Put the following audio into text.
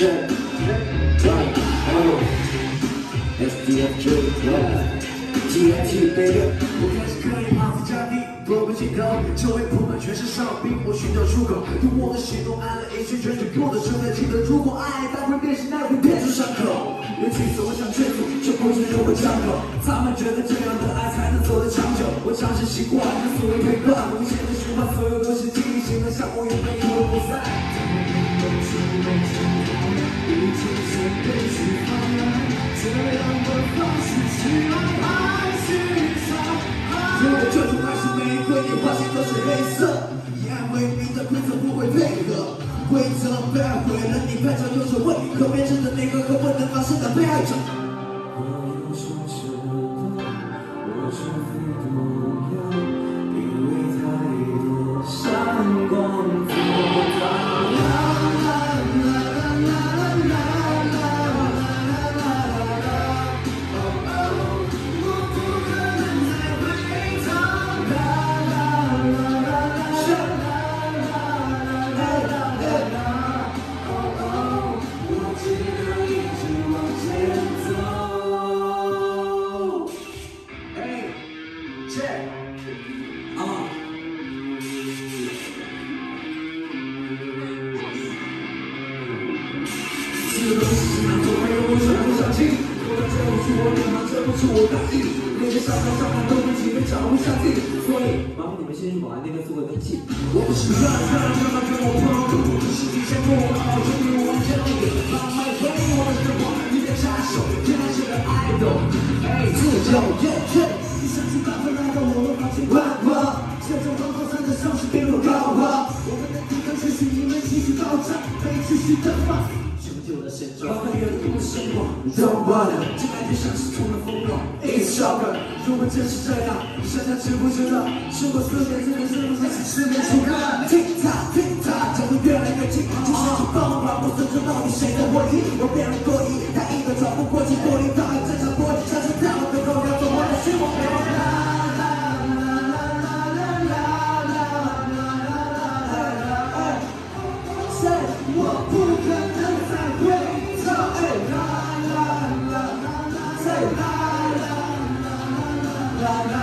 G I G I baby。我开始刻意把自家地躲过镜头，周围铺满全是伤兵，我寻找出口，用我的行动按了一圈圈，就用的正在记得，如果爱它会变形，那会变出伤口。几次我想劝阻，却不知如何张口。他们觉得这样的爱才能走得长久，我尝试习惯这所谓陪伴，无限的循环，所有都是记忆型的像我原本以为不在。被爱毁了，你拍照有着为何变成的那个可不能发生的被爱者。我有说真我大意。连个小小小孩都能几杯找不下地，所以麻烦你们先去保安那边做个登记。我不是乱乱乱乱跟我碰，我是提前过好，决定完全的把麦回我的生活，你的杀手，天然是个 idol，哎，自由又脆，一生气八分来到我们房间观望，这种黄黄山的上是边路高华，我们的抵抗持续，你们继续爆炸，被继续的放。什么旧的现状？把它阅读的生活，Don't wanna，这感觉像是冲了疯狂如果真是这样，现在知不知道？是我思念这个是不是失眠出看？Tick tock tick tock，脚步越来越轻，就像是疯狂，不尊重到底谁的回忆？我变得过意，太硬的喘不过去，all night.